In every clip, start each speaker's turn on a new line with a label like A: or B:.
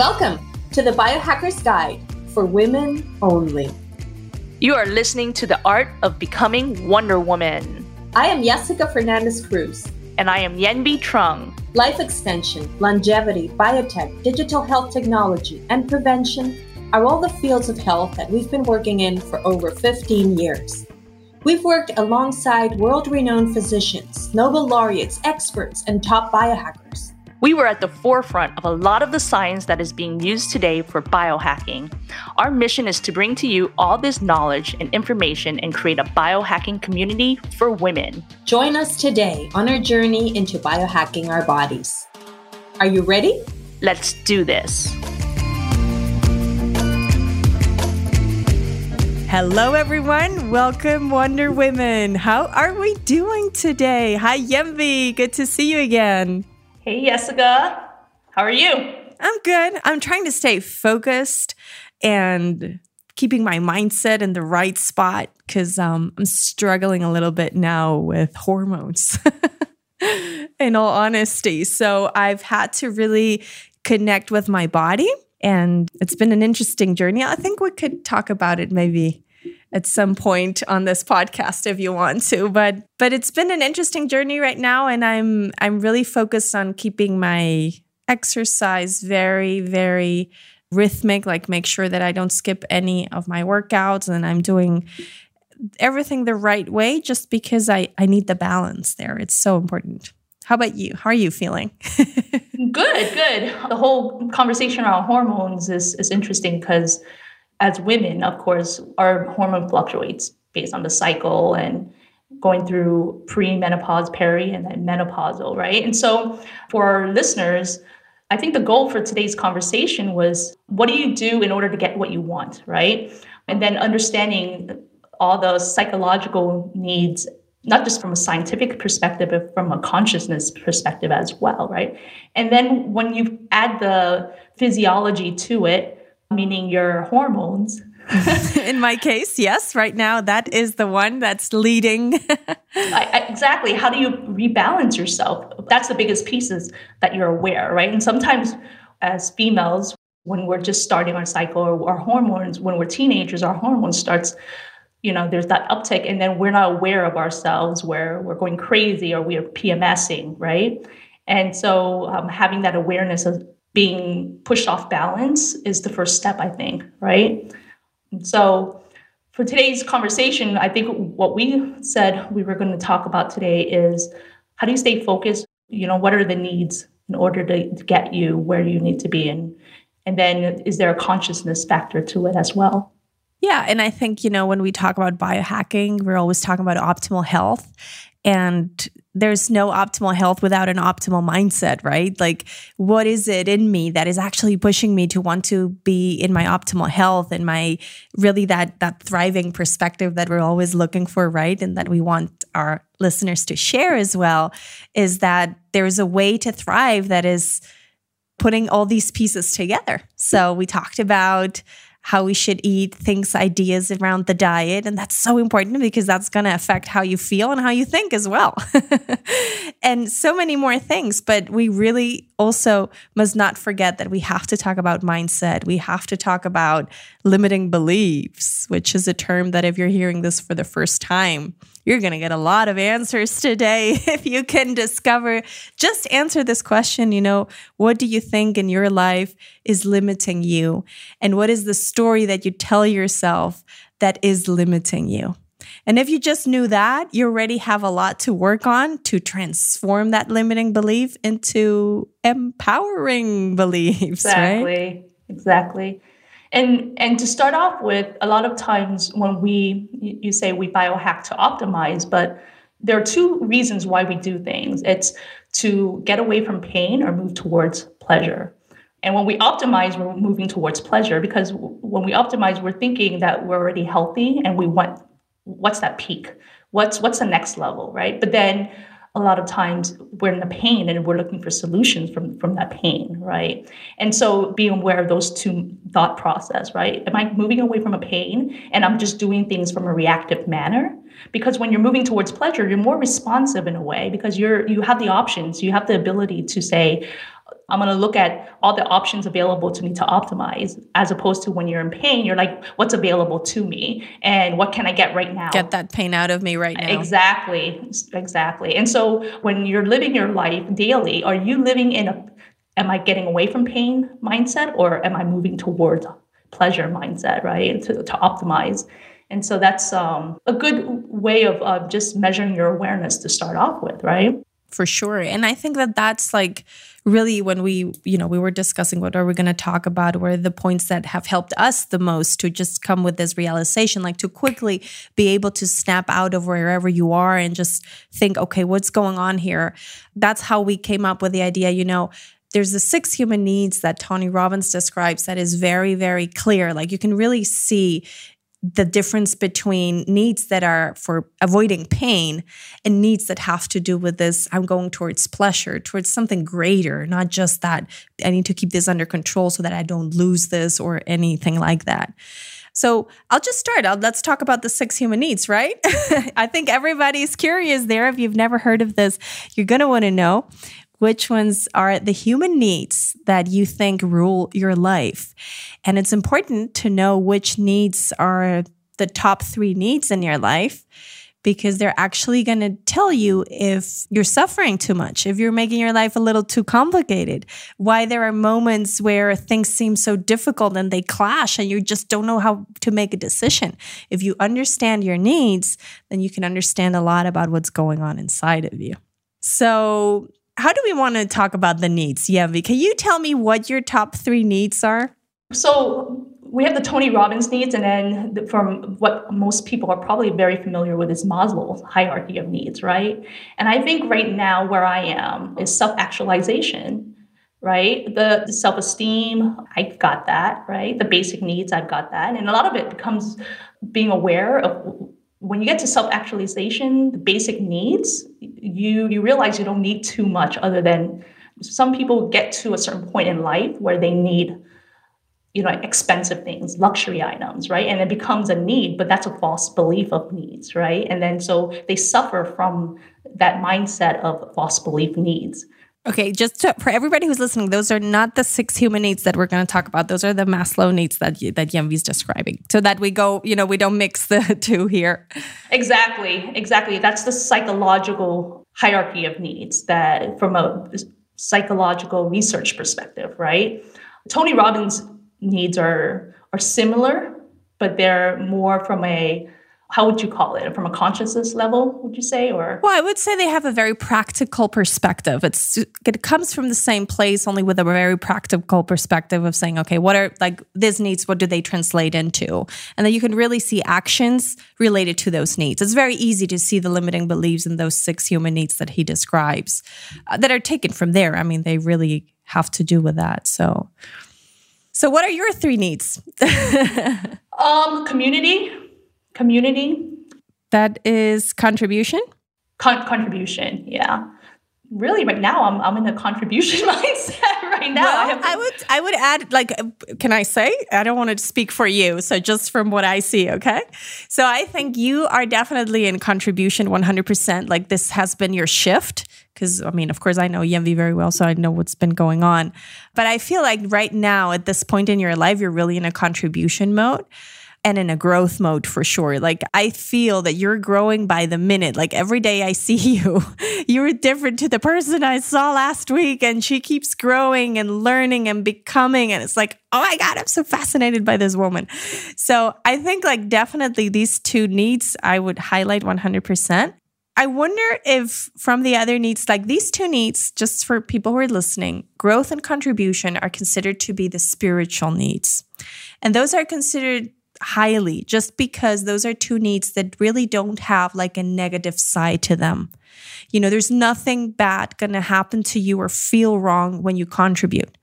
A: Welcome to the Biohacker's Guide for Women Only.
B: You are listening to The Art of Becoming Wonder Woman.
A: I am Jessica Fernandez Cruz.
B: And I am Yenbi Trung.
A: Life extension, longevity, biotech, digital health technology, and prevention are all the fields of health that we've been working in for over 15 years. We've worked alongside world renowned physicians, Nobel laureates, experts, and top biohackers.
B: We were at the forefront of a lot of the science that is being used today for biohacking. Our mission is to bring to you all this knowledge and information and create a biohacking community for women.
A: Join us today on our journey into biohacking our bodies. Are you ready?
B: Let's do this.
C: Hello, everyone. Welcome, Wonder Women. How are we doing today? Hi, Yenbi. Good to see you again.
B: Hey, Jessica. How are you?
C: I'm good. I'm trying to stay focused and keeping my mindset in the right spot because um, I'm struggling a little bit now with hormones, in all honesty. So I've had to really connect with my body. And it's been an interesting journey. I think we could talk about it maybe at some point on this podcast if you want to but but it's been an interesting journey right now and i'm i'm really focused on keeping my exercise very very rhythmic like make sure that i don't skip any of my workouts and i'm doing everything the right way just because i i need the balance there. It's so important. How about you? How are you feeling?
B: Good good. The whole conversation around hormones is is interesting because as women, of course, our hormone fluctuates based on the cycle and going through pre-menopause, peri, and then menopausal, right? And so for our listeners, I think the goal for today's conversation was what do you do in order to get what you want, right? And then understanding all the psychological needs, not just from a scientific perspective, but from a consciousness perspective as well, right? And then when you add the physiology to it, meaning your hormones.
C: In my case, yes, right now that is the one that's leading.
B: I, I, exactly. How do you rebalance yourself? That's the biggest pieces that you're aware, right? And sometimes as females, when we're just starting our cycle or our hormones, when we're teenagers, our hormones starts, you know, there's that uptick and then we're not aware of ourselves where we're going crazy or we're PMSing, right? And so um, having that awareness of being pushed off balance is the first step, I think, right? So for today's conversation, I think what we said we were going to talk about today is how do you stay focused? You know, what are the needs in order to, get you where you need to be? And, and then is there a consciousness factor to it as well?
C: Yeah. And I think, you know, when we talk about biohacking, we're always talking about optimal health. And there's no optimal health without an optimal mindset, right? Like, what is it in me that is actually pushing me to want to be in my optimal health and my really that that thriving perspective that we're always looking for, right? And that we want our listeners to share as well is that there's a way to thrive that is putting all these pieces together. So we talked about how we should eat, things, ideas around the diet. And that's so important because that's going to affect how you feel and how you think as well. and so many more things. But we really also must not forget that we have to talk about mindset. We have to talk about limiting beliefs, which is a term that if you're hearing this for the first time, you're going to get a lot of answers today if you can discover. Just answer this question you know, what do you think in your life is limiting you? And what is the story that you tell yourself that is limiting you? And if you just knew that, you already have a lot to work on to transform that limiting belief into empowering beliefs.
B: Exactly.
C: Right?
B: Exactly. And and to start off with, a lot of times when we you say we biohack to optimize, but there are two reasons why we do things. It's to get away from pain or move towards pleasure. And when we optimize, we're moving towards pleasure because when we optimize, we're thinking that we're already healthy and we want what's that peak? What's what's the next level, right? But then a lot of times we're in the pain and we're looking for solutions from from that pain right? And so being aware of those two thought process right? Am i moving away from a pain and i'm just doing things from a reactive manner? Because when you're moving towards pleasure you're more responsive in a way because you're you have the options. You have the ability to say I'm going to look at all the options available to me to optimize, as opposed to when you're in pain, you're like, what's available to me and what can I get right now?
C: Get that pain out of me right now.
B: Exactly. Exactly. And so when you're living your life daily, are you living in a, am I getting away from pain mindset or am I moving towards pleasure mindset, right? To, to optimize. And so that's um, a good way of uh, just measuring your awareness to start off with, right?
C: for sure and i think that that's like really when we you know we were discussing what are we going to talk about were the points that have helped us the most to just come with this realization like to quickly be able to snap out of wherever you are and just think okay what's going on here that's how we came up with the idea you know there's the six human needs that Tony Robbins describes that is very, very clear. Like you can really see the difference between needs that are for avoiding pain and needs that have to do with this i'm going towards pleasure towards something greater not just that i need to keep this under control so that i don't lose this or anything like that so I'll just start. I'll, let's talk about the six human needs, right? I think everybody's curious there. If you've never heard of this, you're going to want to know which ones are the human needs that you think rule your life. And it's important to know which needs are the top three needs in your life because they're actually going to tell you if you're suffering too much, if you're making your life a little too complicated, why there are moments where things seem so difficult and they clash and you just don't know how to make a decision. If you understand your needs, then you can understand a lot about what's going on inside of you. So, how do we want to talk about the needs? Yenvy, can you tell me what your top three needs are?
B: So we have the Tony Robbins needs, and then the, from what most people are probably very familiar with is Maslow's hierarchy of needs, right? And I think right now where I am is self actualization, right? The, the self esteem, I've got that, right? The basic needs, I've got that. And a lot of it becomes being aware of when you get to self-actualization, the basic needs, you you realize you don't need too much other than some people get to a certain point in life where they need you know expensive things luxury items right? And it becomes a need but that's a false belief of needs right? And then so they suffer from that mindset of false belief needs
C: Okay, just to, for everybody who's listening, those are not the six human needs that we're going to talk about. Those are the Maslow needs that that Yenvy's describing, so that we go, you know, we don't mix the two here.
B: Exactly, exactly. That's the psychological hierarchy of needs that, from a psychological research perspective, right? Tony Robbins' needs are are similar, but they're more from a how would you call it? From a consciousness level would you say or?
C: Well i would say they have a very practical perspective. It's it comes from the same place only with a very practical perspective of saying okay what are like these needs what do they translate into? And then you can really see actions related to those needs. It's very easy to see the limiting beliefs in those six human needs that he describes uh, that are taken from there. I mean they really have to do with that. So so what are your three needs?
B: Um community community.
C: That is contribution?
B: Con- contribution, yeah. Really, right now, I'm, I'm in a contribution mindset right now.
C: Well, I, I, would I would add like, can I say? I don't want to speak for you, so just from what I see, okay. So I think you are definitely in contribution 100. percent Like this has been your shift because I mean, of course, I know Yenvy very well, so I know what's been going on. But I feel like right now, at this point in your life, you're really in a contribution mode and in a growth mode for sure. Like I feel that you're growing by the minute. Like every day I see you, you're different to the person I saw last week and she keeps growing and learning and becoming and it's like, "Oh my god, I'm so fascinated by this woman." So, I think like definitely these two needs I would highlight 100%. I wonder if from the other needs, like these two needs, just for people who are listening, growth and contribution are considered to be the spiritual needs. And those are considered highly just because those are two needs that really don't have like a negative side to them. You know, there's nothing bad going to happen to you or feel wrong when you contribute.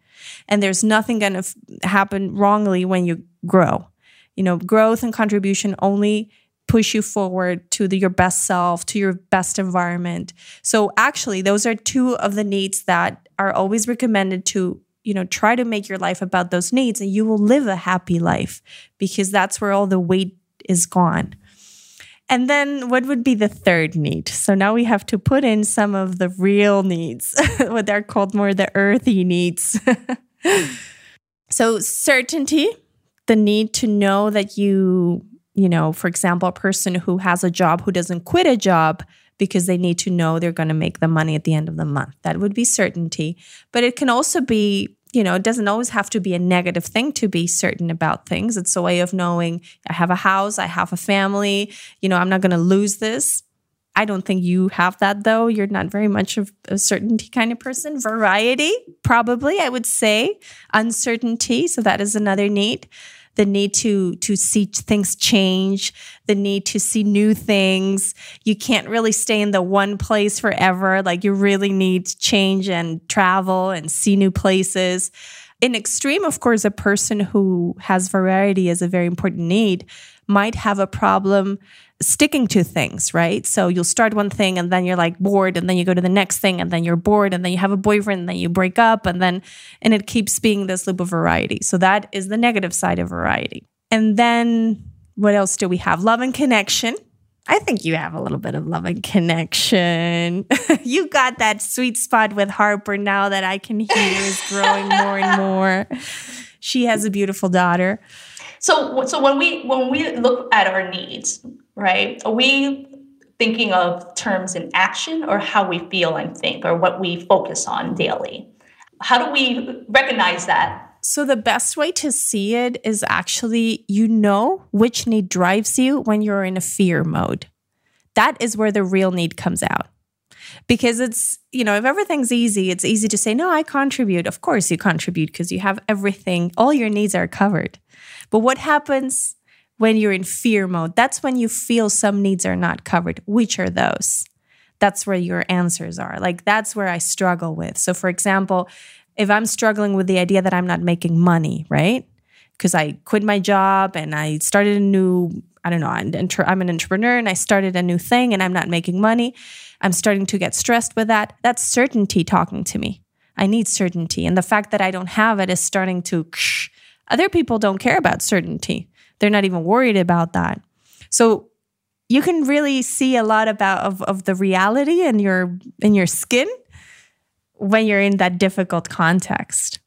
C: And there's nothing going to f- happen wrongly when you grow. You know, growth and contribution only push you forward to the, your best self, to your best environment. So, actually, those are two of the needs that are always recommended to you know try to make your life about those needs and you will live a happy life because that's where all the weight is gone And then what would be the third need? So now we have to put in some of the real needs, what they're called more the earthy needs. so certainty, the need to know that you, you know, for example, a person who has a job who doesn't quit a job because they need to know they're going to make the money at the end of the month. That would be certainty. But it can also be you know, it doesn't always have to be a negative thing to be certain about things. It's a way of knowing I have a house, I have a family, you know, I'm not going to lose this. I don't think you have that though. You're not very much of a certainty kind of person. Variety, probably, I would say. Uncertainty. So that is another need the need to to see things change, the need to see new things. You can't really stay in the one place forever. Like you really need change and travel and see new places. In extreme, of course, a person who has variety as a very important need might have a problem sticking to things, right? So you'll start one thing and then you're like bored and then you go to the next thing and then you're bored and then you have a boyfriend and then you break up and then and it keeps being this loop of variety. So that is the negative side of variety. And then what else do we have? Love and connection. I think you have a little bit of love and connection. you got that sweet spot with Harper now that I can hear is growing more and more. She has a beautiful daughter.
B: So, so when we when we look at our needs, right? Are we thinking of terms in action or how we feel and think or what we focus on daily? How do we recognize that?
C: So, the best way to see it is actually you know which need drives you when you're in a fear mode. That is where the real need comes out. Because it's, you know, if everything's easy, it's easy to say, no, I contribute. Of course, you contribute because you have everything, all your needs are covered. But what happens when you're in fear mode, that's when you feel some needs are not covered. Which are those? That's where your answers are. Like, that's where I struggle with. So, for example, if I'm struggling with the idea that I'm not making money, right? Because I quit my job and I started a new, I don't know, I'm an entrepreneur and I started a new thing and I'm not making money. I'm starting to get stressed with that. That's certainty talking to me. I need certainty. And the fact that I don't have it is starting to, other people don't care about certainty. They're not even worried about that. So you can really see a lot about of, of the reality in your in your skin when you're in that difficult context.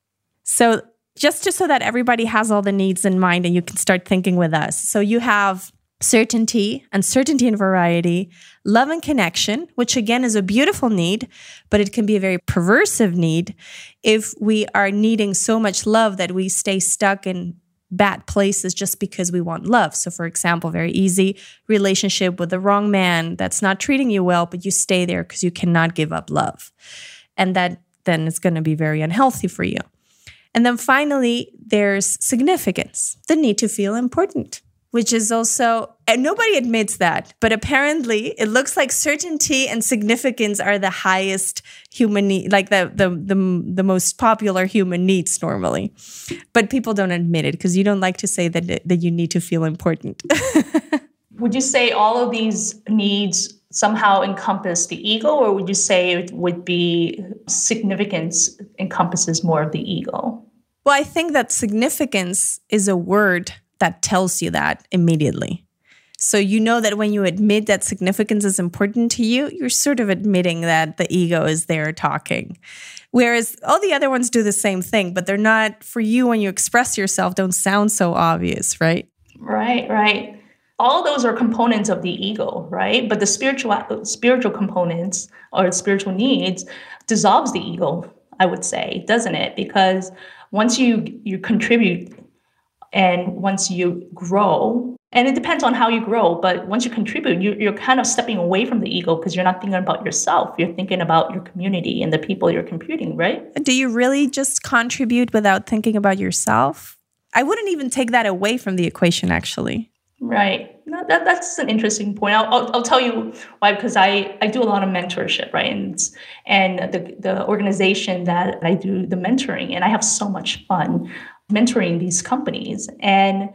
C: So just to so that everybody has all the needs in mind and you can start thinking with us. So you have certainty, uncertainty and variety, love and connection, which again is a beautiful need, but it can be a very perversive need if we are needing so much love that we stay stuck in bad places just because we want love. So, for example, very easy relationship with the wrong man that's not treating you well, but you stay there because you cannot give up love. And that then is going to be very unhealthy for you. And then finally, there's significance, the need to feel important which is also and nobody admits that but apparently it looks like certainty and significance are the highest human need like the the the, the most popular human needs normally. But people don't admit it because you don't like to say that that you need to feel important.
B: Would you say all of these needs somehow encompass the ego or would you say it would be significance encompasses more of the ego?
C: Well i think that significance is a word that tells you that immediately. So you know that when you admit that significance is important to you, you're sort of admitting that the ego is there talking. Whereas all the other ones do the same thing, but they're not for you when you express yourself, don't sound so obvious, right?
B: Right, right. All those are components of the ego, right? But the spiritual spiritual components or spiritual needs dissolves the ego, I would say, doesn't it? Because once you you contribute and once you grow, and it depends on how you grow, but once you contribute, you, you're kind of stepping away from the ego because you're not thinking about yourself. You're thinking about your community and the people you're computing, right?
C: Do you really just contribute without thinking about yourself? I wouldn't even take that away from the equation, actually.
B: Right. That, that's an interesting point. I'll, I'll, I'll, tell you why, because I, I do a lot of mentorship, right? And, and the, the organization that I do the mentoring, and I have so much fun mentoring these companies. And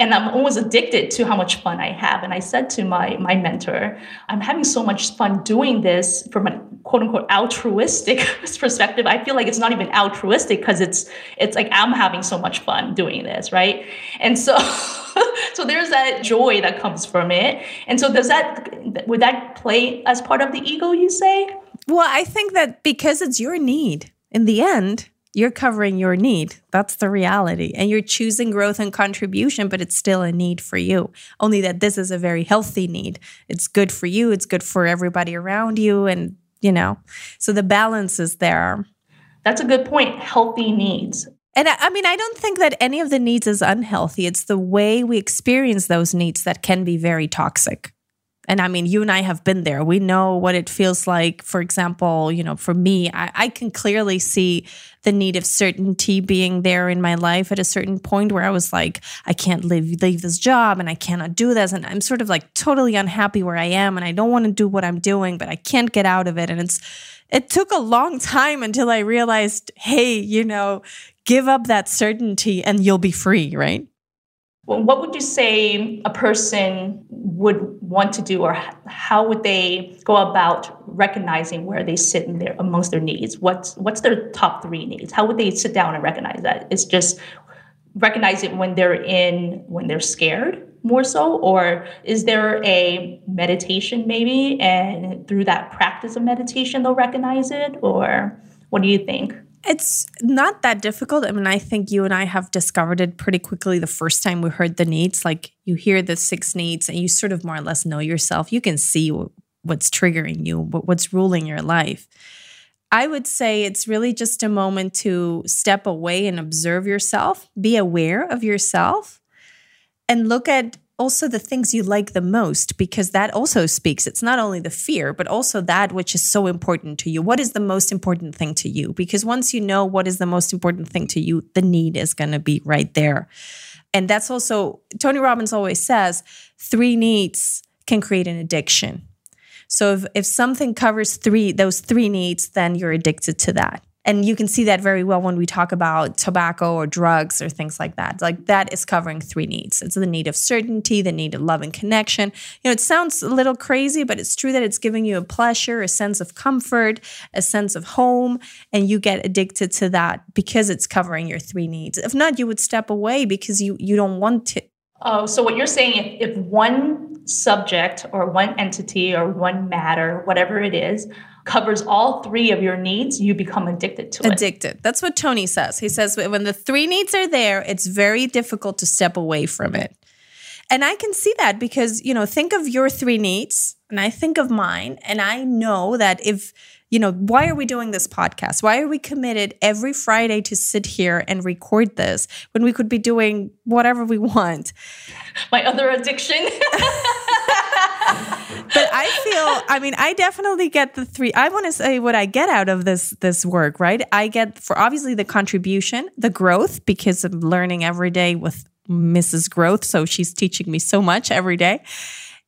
B: and I'm always addicted to how much fun I have. And I said to my my mentor, I'm having so much fun doing this from a quote unquote altruistic perspective. I feel like it's not even altruistic because it's it's like i'm having so much fun doing this right? And so so there's that joy that comes from it. And so does that would that play as part of the ego you say?
C: Well i think that because it's your need in the end you're covering your need. That's the reality. And you're choosing growth and contribution, but it's still a need for you. Only that this is a very healthy need. It's good for you, it's good for everybody around you. And, you know, so the balance is there.
B: That's a good point. Healthy needs.
C: And I, I mean, I don't think that any of the needs is unhealthy. It's the way we experience those needs that can be very toxic. And I mean, you and I have been there. We know what it feels like. For example, you know, for me, I, I, can clearly see the need of certainty being there in my life at a certain point where I was like, I can't leave, leave this job and I cannot do this. And I'm sort of like totally unhappy where I am and I don't want to do what I'm doing, but I can't get out of it. And it's, it took a long time until I realized, hey, you know, give up that certainty and you'll be free, right?
B: What would you say a person would want to do, or how would they go about recognizing where they sit in their amongst their needs? What's what's their top three needs? How would they sit down and recognize that? It's just recognize it when they're in when they're scared more so, or is there a meditation maybe, and through that practice of meditation they'll recognize it, or what do you think?
C: It's not that difficult. I mean, I think you and I have discovered it pretty quickly the first time we heard the needs. Like you hear the six needs and you sort of more or less know yourself. You can see what's triggering you, what's ruling your life. I would say it's really just a moment to step away and observe yourself, be aware of yourself, and look at also the things you like the most because that also speaks. It's not only the fear but also that which is so important to you. What is the most important thing to you? Because once you know what is the most important thing to you the need is going to be right there. And that's also tony robbins always says three needs can create an addiction. So if, if something covers three those three needs then you're addicted to that and you can see that very well when we talk about tobacco or drugs or things like that. Like that is covering three needs. It's the need of certainty, the need of love and connection. You know, it sounds a little crazy, but it's true that it's giving you a pleasure, a sense of comfort, a sense of home, and you get addicted to that because it's covering your three needs. If not, you would step away because you you don't want to.
B: Oh, so what you're saying if, if one subject or one entity or one matter, whatever it is, covers all three of your needs, you become addicted to
C: it. Addicted. That's what Tony says. He says when the three needs are there, it's very difficult to step away from it. And I can see that because, you know, think of your three needs and I think of mine. And I know that if, you know, why are we doing this podcast? Why are we committed every Friday to sit here and record this when we could be doing whatever we want?
B: My other addiction.
C: but I feel, I mean, I definitely get the three. I want to say what I get out of this this work, right? I get for obviously the contribution, the growth, because I'm learning every day with Mrs. Growth, so she's teaching me so much every day.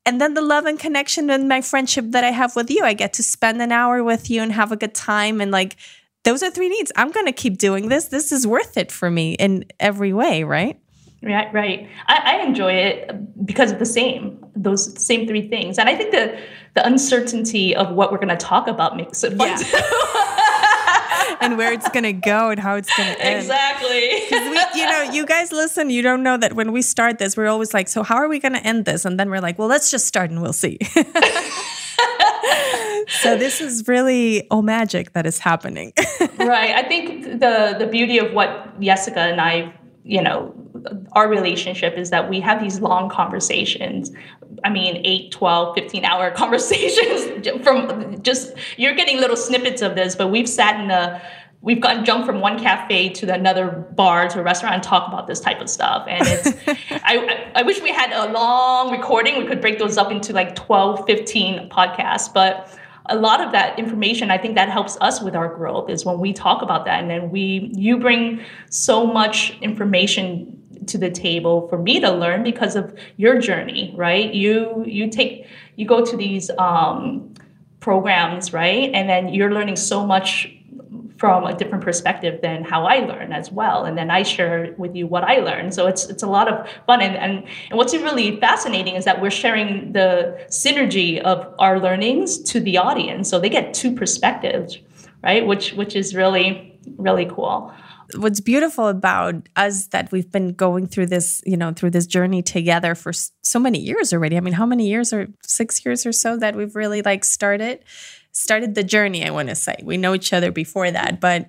C: And then the love and connection and my friendship that I have with you. I get to spend an hour with you and have a good time and like those are three needs. I'm going to keep doing this. This is worth it for me in every way, right?
B: Right, right. I, I, enjoy it because of the same, those same three things. And I think the the uncertainty of what we're going to talk about makes it fun yeah.
C: and where it's going to go and how it's going to end.
B: Exactly.
C: Because we, you know, you guys listen. You don't know that when we start this, we're always like, "So how are we going to end this?" And then we're like, "Well, let's just start and we'll see." so this is really oh magic that is happening.
B: right. I think the the beauty of what Jessica and I, you know, our relationship is that we have these long conversations. I mean 8 12 15 hour conversations from just you're getting little snippets of this but we've sat in a we've gotten jumped from one cafe to another bar to a restaurant and talk about this type of stuff. And it's I, I wish we had a long recording. We could break those up into like 12 15 podcasts but a lot of that information i think that helps us with our growth is when we talk about that and then we you bring so much information to the table for me to learn because of your journey, right? You you take you go to these um, programs, right, and then you're learning so much from a different perspective than how I learn as well. And then I share with you what I learn. So it's it's a lot of fun. And and, and what's really fascinating is that we're sharing the synergy of our learnings to the audience. So they get two perspectives, right? Which which is really, really cool
C: what's beautiful about us that we've been going through this you know through this journey together for so many years already i mean how many years or six years or so that we've really like started started the journey, I want to say. We know each other before that, but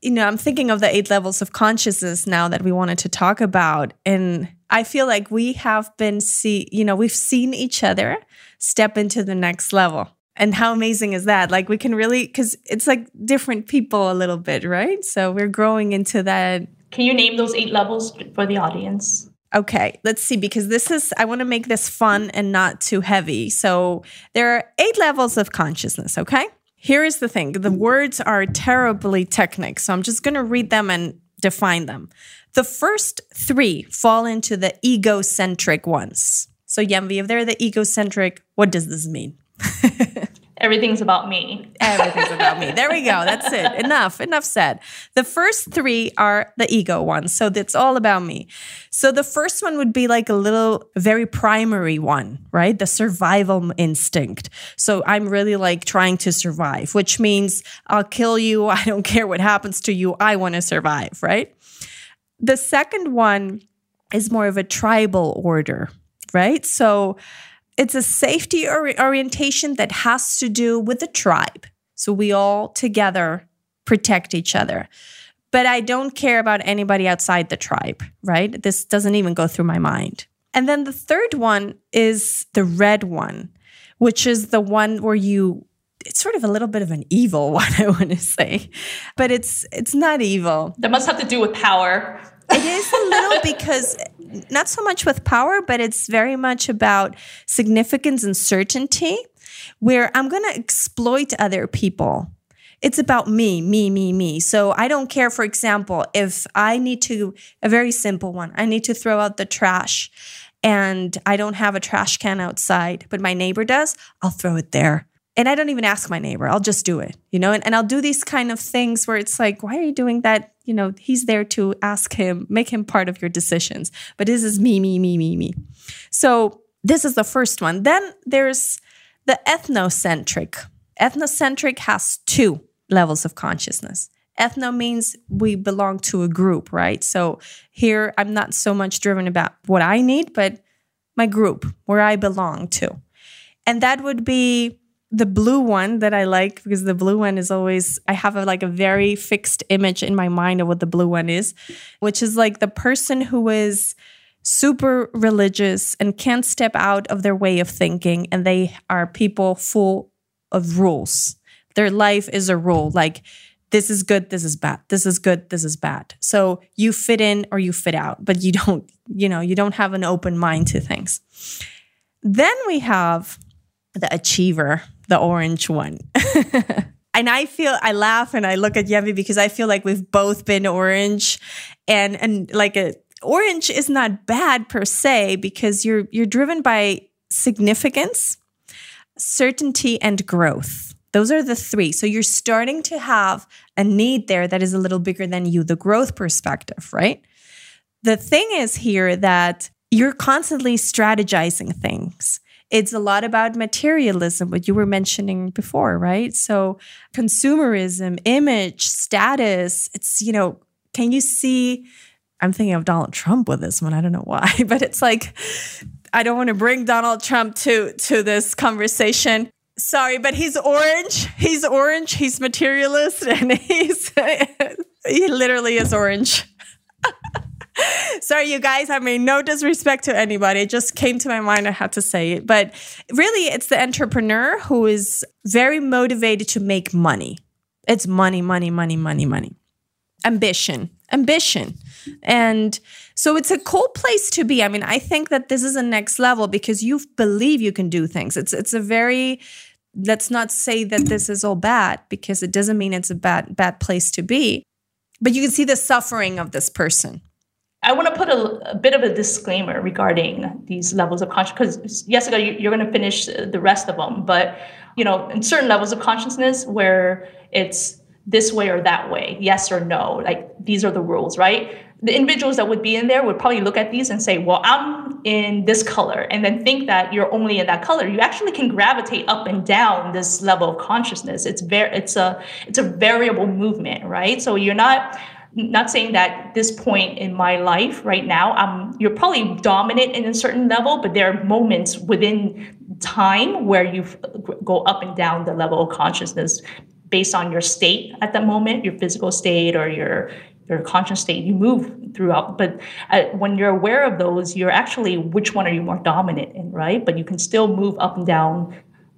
C: you know, I'm thinking of the eight levels of consciousness now that we wanted to talk about and I feel like we have been see, you know, we've seen each other step into the next level. And how amazing is that? Like we can really cuz it's like different people a little bit, right? So we're growing into that.
B: Can you name those eight levels for the audience?
C: Okay, let's see, because this is, I want to make this fun and not too heavy. So there are eight levels of consciousness, okay? Here is the thing the mm. words are terribly technical, so I'm just going to read them and define them. The first three fall into the egocentric ones. So, Yanvi, if they're the egocentric, what does this mean?
B: Everything's about me.
C: Everything's about me. There we go. That's it. Enough. Enough said. The first three are the ego ones. So it's all about me. So the first one would be like a little, very primary one, right? The survival instinct. So I'm really like trying to survive, which means I'll kill you. I don't care what happens to you. I want to survive, right? The second one is more of a tribal order, right? So it's a safety or- orientation that has to do with the tribe. So we all together protect each other. But I don't care about anybody outside the tribe, right? This doesn't even go through my mind. And then the third one is the red one, which is the one where you it's sort of a little bit of an evil one i want to say but it's it's not evil
B: that must have to do with power
C: it is a little because not so much with power, but it's very much about significance and certainty, where I'm going to exploit other people. It's about me, me, me, me. So I don't care, for example, if I need to, a very simple one, I need to throw out the trash and I don't have a trash can outside, but my neighbor does, I'll throw it there and I don't even ask my neighbor. I'll just do it, you know, and, and I'll do these kind of things where it's like, why are you doing that? You know, he's there to ask him, make him part of your decisions. But this is me, me, me, me, me. So this is the first one. Then there's the ethnocentric. Ethnocentric has two levels of consciousness. Ethno means we belong to a group, right? So here I'm not so much driven about what I need, but my group, where I belong to. And that would be the blue one that I like because the blue one is always I have a, like a very fixed image in my mind of what the blue one is, which is like the person who is super religious and can't step out of their way of thinking and they are people full of rules. Their life is a rule like this is good, this is bad. This is good, this is bad. So you fit in or you fit out, but you don't, you know, you don't have an open mind to things. Then we have the achiever the orange one. and I feel I laugh and I look at Yemi because I feel like we've both been orange and and like a orange is not bad per se because you're you're driven by significance, certainty and growth. Those are the three. So you're starting to have a need there that is a little bigger than you, the growth perspective, right? The thing is here that you're constantly strategizing things it's a lot about materialism, what you were mentioning before, right? So consumerism, image, status, it's, you know, can you see? I'm thinking of Donald Trump with this one. I don't know why, but it's like, I don't want to bring Donald Trump to to this conversation. Sorry, but he's orange. He's orange. He's materialist, and he's he literally is orange. Sorry, you guys. I mean, no disrespect to anybody. It just came to my mind. I had to say it. But really, it's the entrepreneur who is very motivated to make money. It's money, money, money, money, money. Ambition, ambition. And so it's a cool place to be. I mean, I think that this is a next level because you believe you can do things. It's it's a very let's not say that this is all bad because it doesn't mean it's a bad bad place to be. But you can see the suffering of this person
B: I want to put a, a, bit of a disclaimer regarding these levels of consciousness because Jessica, you, you're going to finish the rest of them, but you know, in certain levels of consciousness where it's this way or that way, yes or no. Like these are the rules, right? The individuals that would be in there would probably look at these and say, well, I'm in this color, and then think that you're only in that color. You actually can gravitate up and down this level of consciousness. It's very it's a it's a variable movement, right? So you're not not saying that this point in my life right now um, you're probably dominant in a certain level but there are moments within time where you go up and down the level of consciousness based on your state at the moment, your physical state or your your conscious state. You move throughout, but uh, when you're aware of those, you're actually which one are you more dominant in, right? But you can still move up and down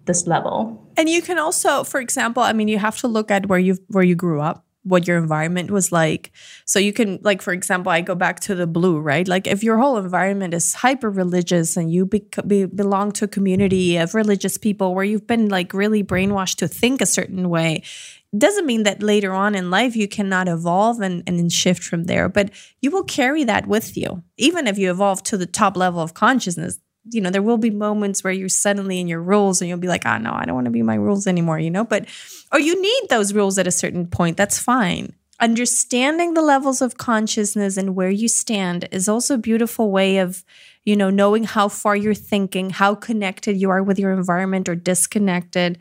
B: this level.
C: And you can also, for example, I mean, you have to look at where you where you grew up what your environment was like. So you can, like, for example, I go back to the blue, right? Like, if your whole environment is hyper religious and you be, be, belong to a community of religious people where you've been like really brainwashed to think a certain way, doesn't mean that later on in life you cannot evolve and, and shift from there, but you will carry that with you. Even if you evolve to the top level of consciousness, you know, there will be moments where you're suddenly in your rules and you'll be like, oh no, I don't want to be my rules anymore, you know, but, or you need those rules at a certain point. That's fine. Understanding the levels of consciousness and where you stand is also a beautiful way of, you know, knowing how far you're thinking, how connected you are with your environment or disconnected.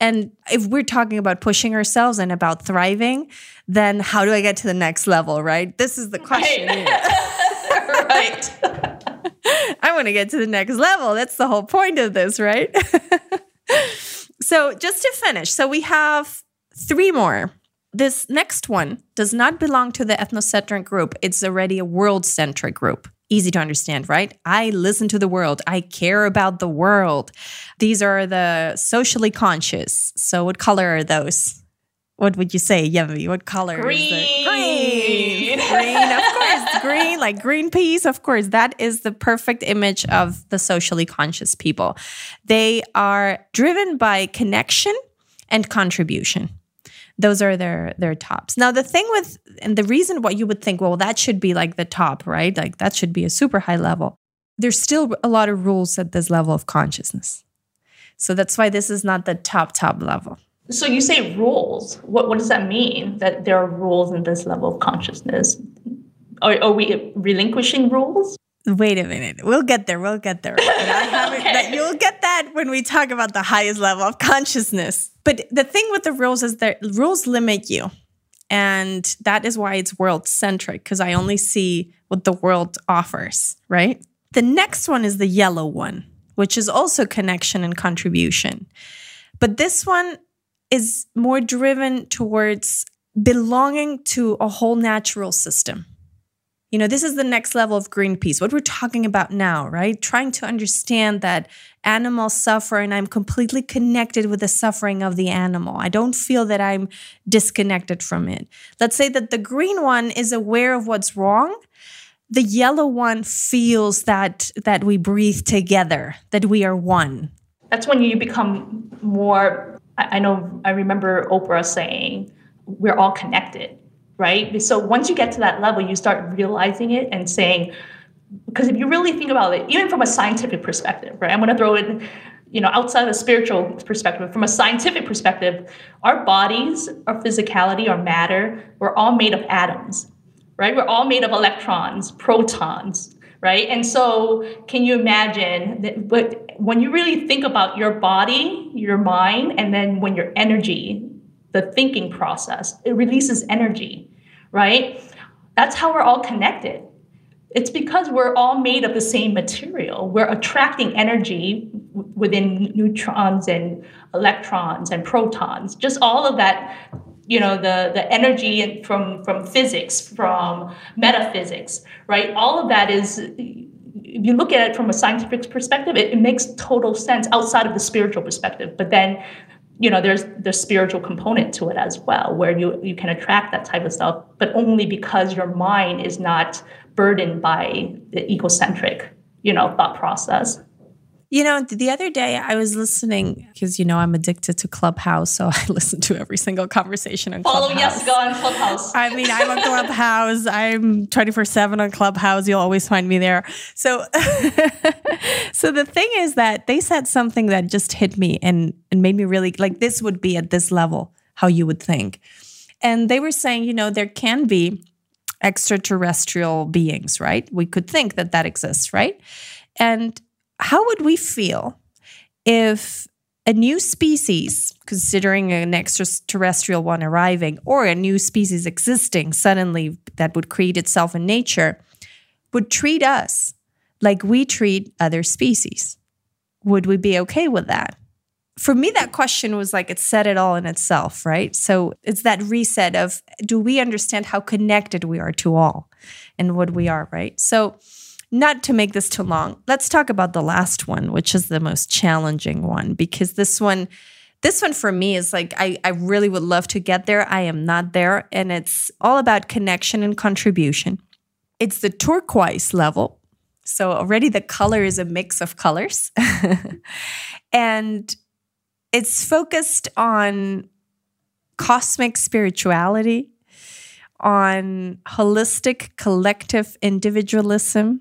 C: And if we're talking about pushing ourselves and about thriving, then how do I get to the next level, right? This is the question.
B: Right. right.
C: I want to get to the next level. That's the whole point of this, right? so, just to finish, so we have three more. This next one does not belong to the ethnocentric group. It's already a world centric group. Easy to understand, right? I listen to the world. I care about the world. These are the socially conscious. So, what color are those? What would you say, Yemi? What color
B: green.
C: is it? Green. green, of course. Green, like Greenpeace, of course. That is the perfect image of the socially conscious people. They are driven by connection and contribution. Those are their their tops. Now the thing with and the reason why you would think, well, that should be like the top, right? Like that should be a super high level. There's still a lot of rules at this level of consciousness. So that's why this is not the top top level.
B: So you say rules. What what does that mean? That there are rules in this level of consciousness? Are, are we relinquishing rules?
C: Wait a minute. We'll get there. We'll get there. Okay. that, you'll get that when we talk about the highest level of consciousness. But the thing with the rules is that rules limit you. And that is why it's world centric, because I only see what the world offers, right? The next one is the yellow one, which is also connection and contribution. But this one is more driven towards belonging to a whole natural system. You know, this is the next level of Greenpeace, what we're talking about now, right? Trying to understand that animals suffer and I'm completely connected with the suffering of the animal. I don't feel that I'm disconnected from it. Let's say that the green one is aware of what's wrong. The yellow one feels that that we breathe together, that we are one.
B: That's when you become more I know I remember Oprah saying, we're all connected, right? So once you get to that level, you start realizing it and saying, because if you really think about it, even from a scientific perspective, right? I'm going to throw it, you know, outside of a spiritual perspective, from a scientific perspective, our bodies, our physicality, our matter, we're all made of atoms, right? We're all made of electrons, protons, right? And so, can you imagine that? But when you really think about your body, your mind, and then when your energy, the thinking process, it releases energy, right? That's how we're all connected. It's because we're all made of the same material. We're attracting energy within neutrons and electrons and protons. Just all of that you know the the energy from from physics from metaphysics right all of that is if you look at it from a scientific perspective it, it makes total sense outside of the spiritual perspective but then you know there's the spiritual component to it as well where you you can attract that type of stuff but only because your mind is not burdened by the egocentric you know thought process
C: you know, the other day I was listening because you know I'm addicted to Clubhouse, so I listen to every single conversation on
B: Follow
C: Clubhouse.
B: Follow Jessica on Clubhouse.
C: I mean, I'm on Clubhouse. I'm 24 seven on Clubhouse. You'll always find me there. So, so the thing is that they said something that just hit me and and made me really like this would be at this level how you would think. And they were saying, you know, there can be extraterrestrial beings, right? We could think that that exists, right? And how would we feel if a new species, considering an extraterrestrial one arriving, or a new species existing suddenly that would create itself in nature, would treat us like we treat other species? Would we be okay with that? For me, that question was like it said it all in itself, right? So it's that reset of do we understand how connected we are to all and what we are, right? So, not to make this too long, let's talk about the last one, which is the most challenging one, because this one, this one for me is like I, I really would love to get there. I am not there. And it's all about connection and contribution. It's the turquoise level. So already the color is a mix of colors. and it's focused on cosmic spirituality, on holistic collective individualism,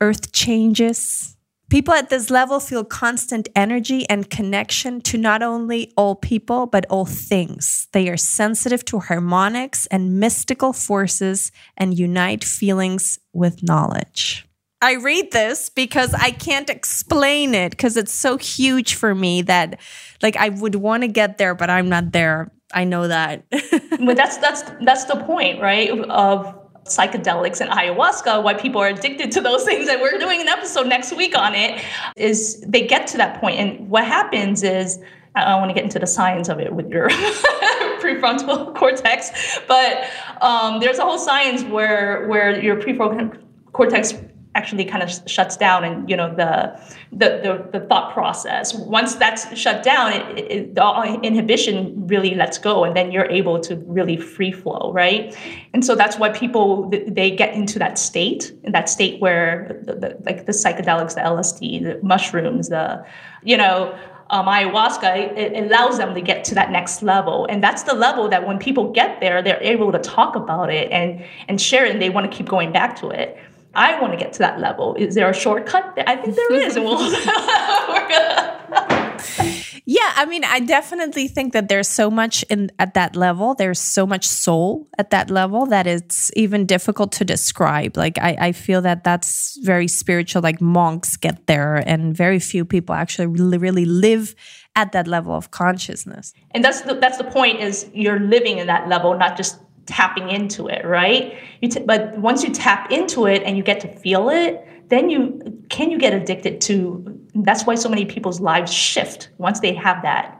C: earth changes. People at this level feel constant energy and connection to not only all people, but all things. They are sensitive to harmonics and mystical forces and unite feelings with knowledge. I read this because I can't explain it because it's so huge for me that like I would want to get there, but I'm not there. I know that.
B: but that's that's that's the point, right? Of psychedelics and ayahuasca, why people are addicted to those things. And we're doing an episode next week on it, is they get to that point. And what happens is, I don't want to get into the science of it with your prefrontal cortex, but um, there's a whole science where where your prefrontal cortex actually kind of shuts down and you know the the the, the thought process once that's shut down it, it, the inhibition really lets go and then you're able to really free flow right and so that's why people they get into that state in that state where the, the, like the psychedelics the lsd the mushrooms the you know um, ayahuasca, it, allows them to get to that next level. And that's the level that when people get there, they're able to talk about it and, and share it, and they want to keep going back to it. I want to get to that level. Is there a shortcut? I think there is.
C: Yeah, I mean, I definitely think that there's so much in at that level. There's so much soul at that level that it's even difficult to describe. Like I, I feel that that's very spiritual. Like monks get there, and very few people actually really, really live at that level of consciousness.
B: And that's the, that's the point. Is you're living in that level, not just tapping into it, right? You t- but once you tap into it and you get to feel it, then you can you get addicted to. That's why so many people's lives shift once they have that.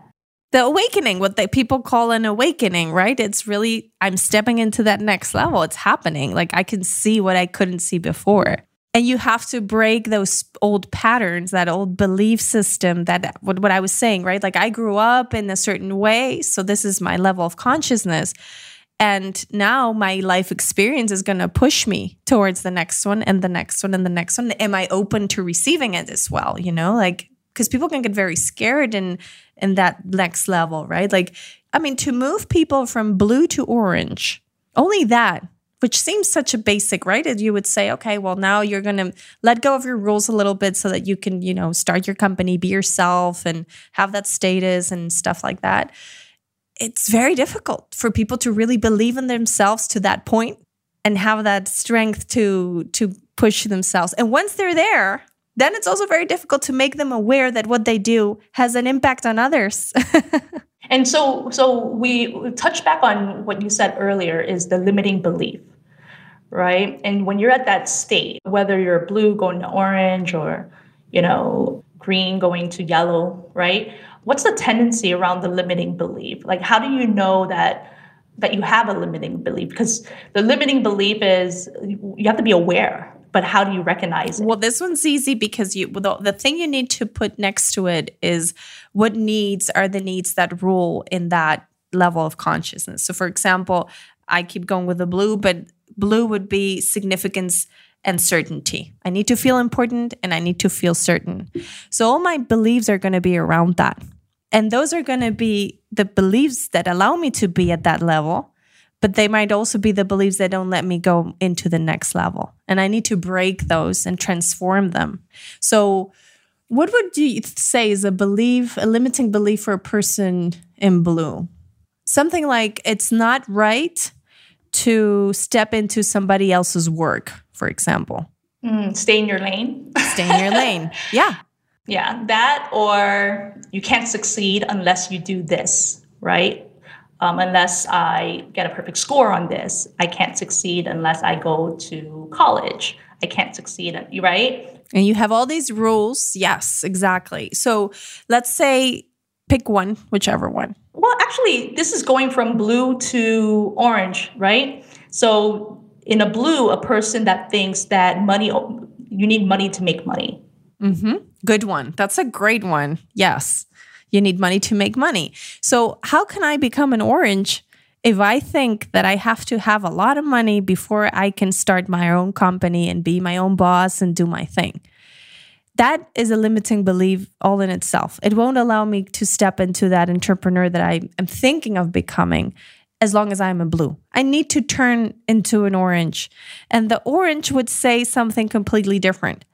C: The awakening, what they people call an awakening, right? It's really I'm stepping into that next level. It's happening. Like I can see what I couldn't see before. And you have to break those old patterns, that old belief system, that what, what I was saying, right? Like I grew up in a certain way. So this is my level of consciousness and now my life experience is going to push me towards the next one and the next one and the next one. Am I open to receiving it as well? You know, like, because people can get very scared in in that next level, right? Like, I mean, to move people from blue to orange, only that, which seems such a basic, right? You would say, okay, well, now you're going to let go of your rules a little bit so that you can, you know, start your company, be yourself, and have that status and stuff like that it's very difficult for people to really believe in themselves to that point and have that strength to to push themselves. And once they're there, then it's also very difficult to make them aware that what they do has an impact on others.
B: and so so we touch back on what you said earlier is the limiting belief. Right? And when you're at that state, whether you're blue going to orange or, you know, green going to yellow, right? What's the tendency around the limiting belief? Like how do you know that that you have a limiting belief? Because the limiting belief is you have to be aware but how do you recognize it?
C: Well this one's easy because you the, the thing you need to put next to it is what needs are the needs that rule in that level of consciousness. So for example i keep going with the blue but blue would be significance and certainty. I need to feel important and I need to feel certain. So all my beliefs are going to be around that. And those are going to be the beliefs that allow me to be at that level, but they might also be the beliefs that don't let me go into the next level. And I need to break those and transform them. So, what would you say is a belief, a limiting belief for a person in blue? something like it's not right to step into somebody else's work, for example.
B: Mm, stay in your lane.
C: Stay in your lane. Yeah.
B: Yeah, that or you can't succeed unless you do this, right? Um, unless I get a perfect score on this, I can't succeed unless I go to college. I can't succeed, right?
C: And you have all these rules. Yes, exactly. So let's say pick one, whichever one.
B: Well, actually, this is going from blue to orange, right? So in a blue, a person that thinks that money, you need money to make money.
C: Mm-hmm. Good one. That's a great one. Yes. You need money to make money. So, how can I become an orange if I think that I have to have a lot of money before I can start my own company and be my own boss and do my thing? That is a limiting belief all in itself. It won't allow me to step into that entrepreneur that I am thinking of becoming as long as I'm a blue. I need to turn into an orange. And the orange would say something completely different.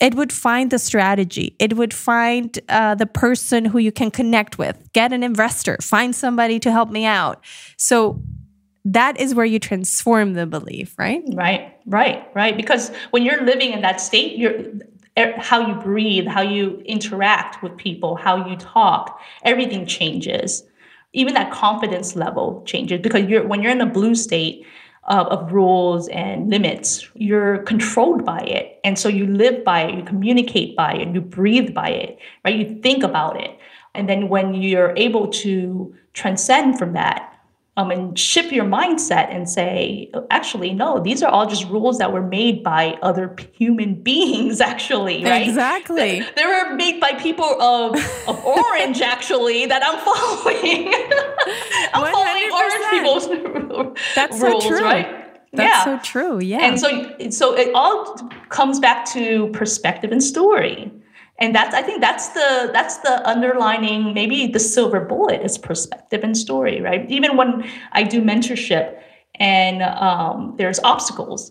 C: It would find the strategy. It would find uh, the person who you can connect with. Get an investor. Find somebody to help me out. So that is where you transform the belief right?
B: Right right right. Because when you're living in that state you're how you breathe how you interact with people how you talk everything changes even that confidence level changes because you're when you're in a blue state uh, of rules and limits, you're controlled by it. And so you live by it, you communicate by it, you breathe by it, right? You think about it. And then when you're able to transcend from that, um, and shift your mindset and say, actually, no, these are all just rules that were made by other human beings, actually, right?
C: Exactly.
B: They, they were made by people of, of orange, actually, that I'm following. I'm 100%. following orange people's
C: That's
B: rules,
C: so true.
B: right?
C: That's yeah. so true. Yeah.
B: And so, so it all comes back to perspective and story and that's i think that's the that's the underlining maybe the silver bullet is perspective and story right even when i do mentorship and um, there's obstacles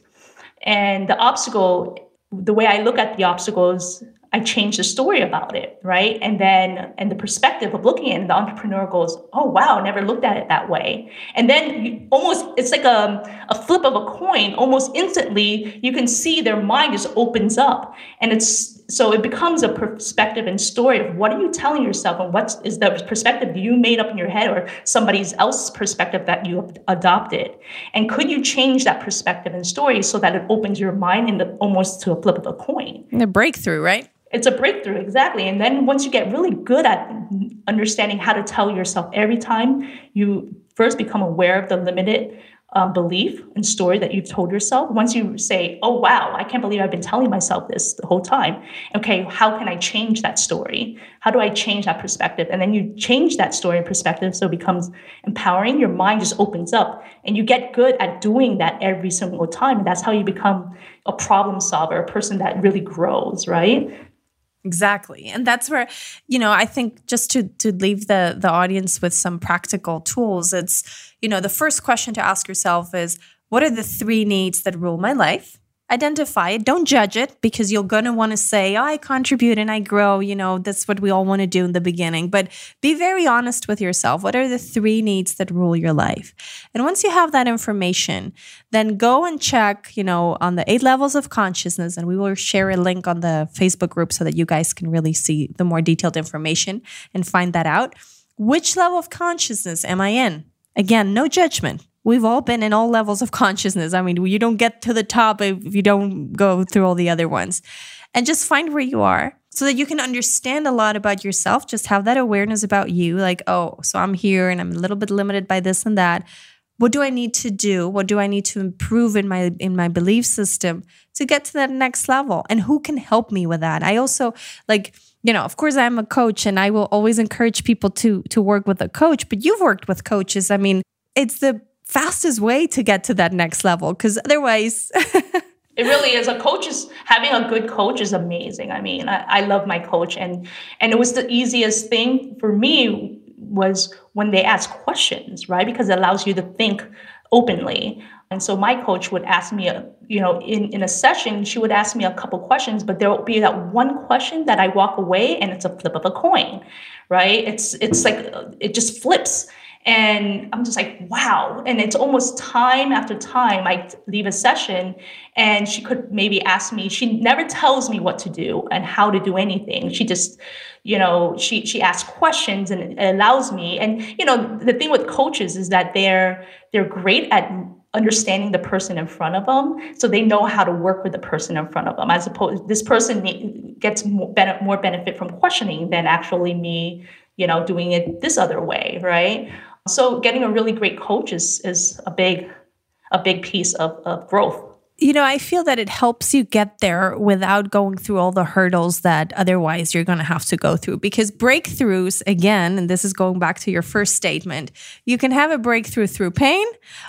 B: and the obstacle the way i look at the obstacles I change the story about it, right? And then, and the perspective of looking at it, the entrepreneur goes, "Oh wow, never looked at it that way." And then, almost, it's like a, a flip of a coin. Almost instantly, you can see their mind just opens up, and it's so it becomes a perspective and story of what are you telling yourself, and what is the perspective you made up in your head, or somebody else's perspective that you adopted, and could you change that perspective and story so that it opens your mind in the almost to a flip of a coin?
C: The breakthrough, right?
B: it's a breakthrough exactly and then once you get really good at understanding how to tell yourself every time you first become aware of the limited um, belief and story that you've told yourself. Once you say oh wow i can't believe i've been telling myself this the whole time okay how can i change that story? How do i change that perspective? And then you change that story and perspective so it becomes empowering. Your mind just opens up and you get good at doing that every single time. And that's how you become a problem solver a person that really grows right?
C: Exactly. And that's where, you know, I think just to to leave the the audience with some practical tools, it's, you know, the first question to ask yourself is what are the three needs that rule my life? identify it. Don't judge it because you're going to want to say oh, i contribute and i grow you know that's what we all want to do in the beginning. But be very honest with yourself. What are the three needs that rule your life? And once you have that information then go and check you know on the eight levels of consciousness and we will share a link on the facebook group so that you guys can really see the more detailed information and find that out. Which level of consciousness am i in again no judgment we've all been in all levels of consciousness. I mean, you don't get to the top if you don't go through all the other ones. And just find where you are so that you can understand a lot about yourself. Just have that awareness about you like, oh, so I'm here and I'm a little bit limited by this and that. What do I need to do? What do I need to improve in my in my belief system to get to that next level? And who can help me with that? I also like you know, of course I'm a coach and I will always encourage people to to work with a coach, but you've worked with coaches. I mean, it's the fastest way to get to that next level because otherwise
B: it really is a coach is having a good coach is amazing i mean I, I, love my coach and and it was the easiest thing for me was when they ask questions right? Because it allows you to think openly. And so my coach would ask me a, you know in, in a session she would ask me a couple questions but there will be that one question that i walk away and it's a flip of a coin right? It's it's like it just flips And I'm just like, wow. And it's almost time after time I leave a session and she could maybe ask me, she never tells me what to do and how to do anything. She just, you know, she she asks questions and allows me. And, you know, the thing with coaches is that they're they're great at understanding the person in front of them so they know how to work with the person in front of them as opposed this person gets more, more benefit from questioning than actually me you know doing it this other way right so getting a really great coach is is a big a big piece of, of growth
C: you know, I feel that it helps you get there without going through all the hurdles that otherwise you're going to have to go through. Because breakthroughs, again, and this is going back to your first statement, you can have a breakthrough through pain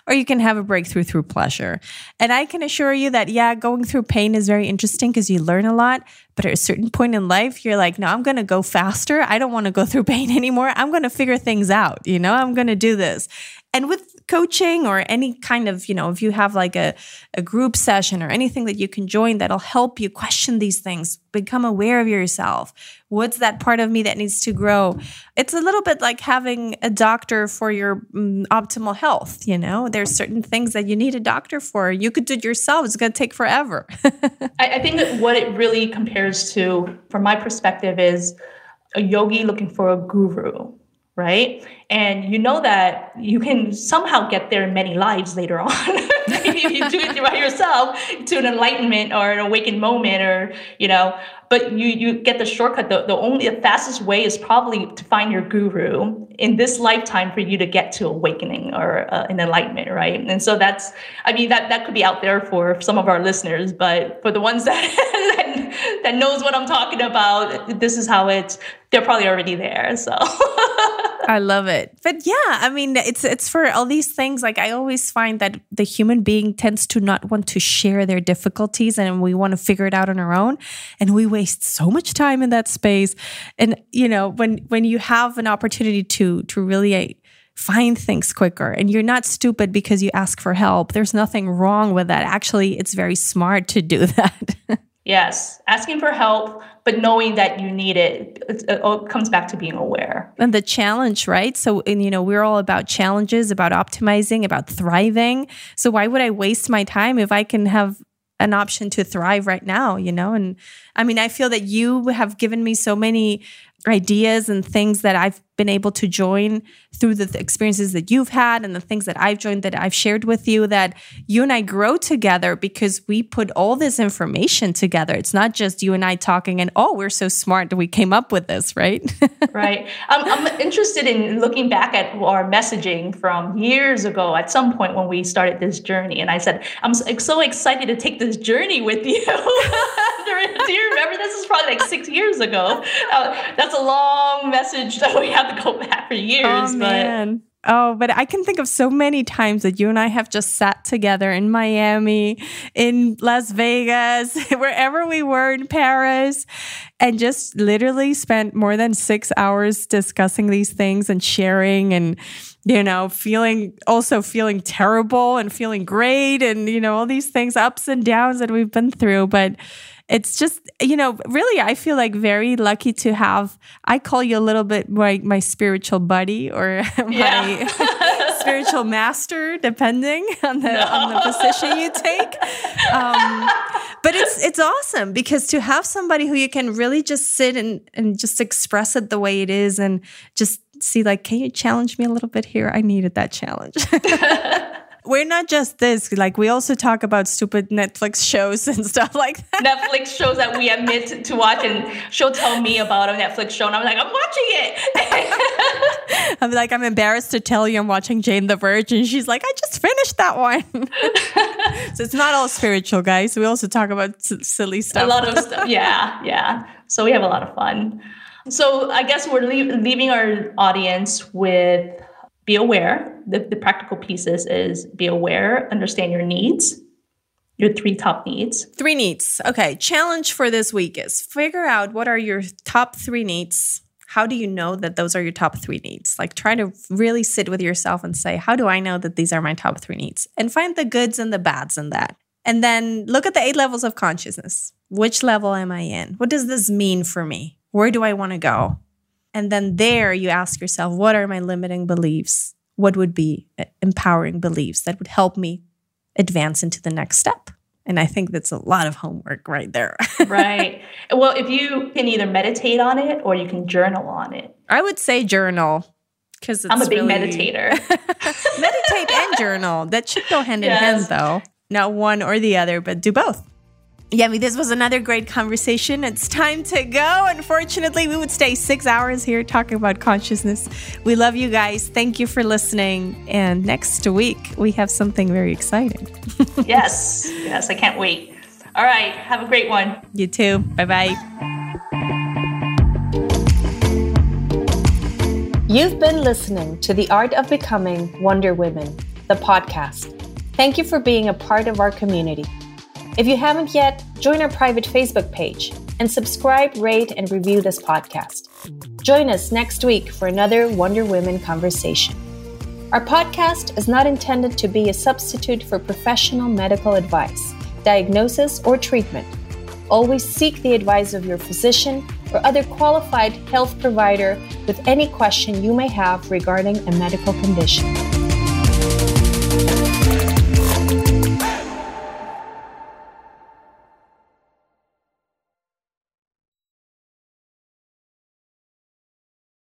C: or you can have a breakthrough through pleasure. And I can assure you that, yeah, going through pain is very interesting because you learn a lot. But at a certain point in life, you're like, no, I'm going to go faster. I don't want to go through pain anymore. I'm going to figure things out. You know, I'm going to do this. And with coaching or any kind of, you know, if you have like a, a group session or anything that you can join that'll help you question these things, become aware of yourself. What's that part of me that needs to grow? It's a little bit like having a doctor for your um, optimal health. You know, there's certain things that you need a doctor for. You could do it yourself. It's going to take forever.
B: I, I think that what it really compares to, from my perspective, is a yogi looking for a guru right? And you know that you can somehow get there in many lives later on. If you do it by yourself to an enlightenment or an awakened moment or, you know, but you you get the shortcut. The, the only the fastest way is probably to find your guru in this lifetime for you to get to awakening or uh, an enlightenment, right? And so that's, I mean, that that could be out there for some of our listeners, but for the ones that that, that knows what I'm talking about, this is how it's. They're probably already there. So.
C: I love it. But yeah, I mean, it's it's for all these things. Like I always find that the human being tends to not want to share their difficulties, and we want to figure it out on our own, and we waste so much time in that space. And you know, when when you have an opportunity to to really find things quicker and you're not stupid because you ask for help there's nothing wrong with that actually it's very smart to do that
B: Yes, asking for help, but knowing that you need it, it comes back to being aware.
C: And the challenge, right? So, and, you know, we're all about challenges, about optimizing, about thriving. So, why would I waste my time if I can have an option to thrive right now, you know? And I mean, I feel that you have given me so many ideas and things that I've been able to join through the experiences that you've had and the things that I've joined that I've shared with you that you and I grow together because we put all this information together. It's not just you and I talking and, oh, we're so smart that we came up with this, right?
B: right. I'm, I'm interested in looking back at our messaging from years ago at some point when we started this journey. And I said, I'm so excited to take this journey with you. Do you remember? This is probably like six years ago. Uh, that's a long message that we have to go back for oh, years. Oh, man.
C: Oh, but I can think of so many times that you and I have just sat together in Miami, in Las Vegas, wherever we were in Paris, and just literally spent more than six hours discussing these things and sharing and, you know, feeling also feeling terrible and feeling great and, you know, all these things, ups and downs that we've been through. But it's just you know really i feel like very lucky to have i call you a little bit like my spiritual buddy or my spiritual master depending on the no. on the position you take um, but it's it's awesome because to have somebody who you can really just sit and and just express it the way it is and just see like can you challenge me a little bit here i needed that challenge we're not just this. Like we also talk about stupid Netflix shows and stuff like that.
B: Netflix shows that we admit to watch, and she'll tell me about a Netflix show, and I'm like, I'm watching
C: it. I'm like, I'm embarrassed to tell you I'm watching Jane the Virgin. She's like, I just finished that one. so it's not all spiritual, guys. We also talk about s- silly stuff.
B: A lot of stuff. Yeah, yeah. So we have a lot of fun. So I guess we're leaving our audience with be aware. The, the practical pieces is be aware, understand your needs, your three top needs.
C: Three needs. Okay. Challenge for this week is figure out what are your top three needs. How do you know that those are your top three needs? Like, try to really sit with yourself and say, How do I know that these are my top three needs? And find the goods and the bads in that. And then look at the eight levels of consciousness. Which level am I in? What does this mean for me? Where do I want to go? And then there you ask yourself, what are my limiting beliefs? what would be uh, empowering beliefs that would help me advance into the next step. And I think that's a lot of homework right there.
B: right. Well, if you can either meditate on it or you can journal on it.
C: I would say journal because
B: I'm a big
C: really...
B: meditator.
C: Meditate and journal. That should go hand in yes. hand, though. Not one or the other, but do both. Yummy, this was another great conversation. It's time to go. Unfortunately, we would stay six hours here talking about consciousness. We love you guys. Thank you for listening. And next week, we have something very exciting.
B: yes, yes, I can't wait. All right, have a great one.
C: You too. Bye bye.
A: You've been listening to The Art of Becoming Wonder Women, the podcast. Thank you for being a part of our community. If you haven't yet, join our private Facebook page and subscribe, rate, and review this podcast. Join us next week for another Wonder Women conversation. Our podcast is not intended to be a substitute for professional medical advice, diagnosis, or treatment. Always seek the advice of your physician or other qualified health provider with any question you may have regarding a medical condition.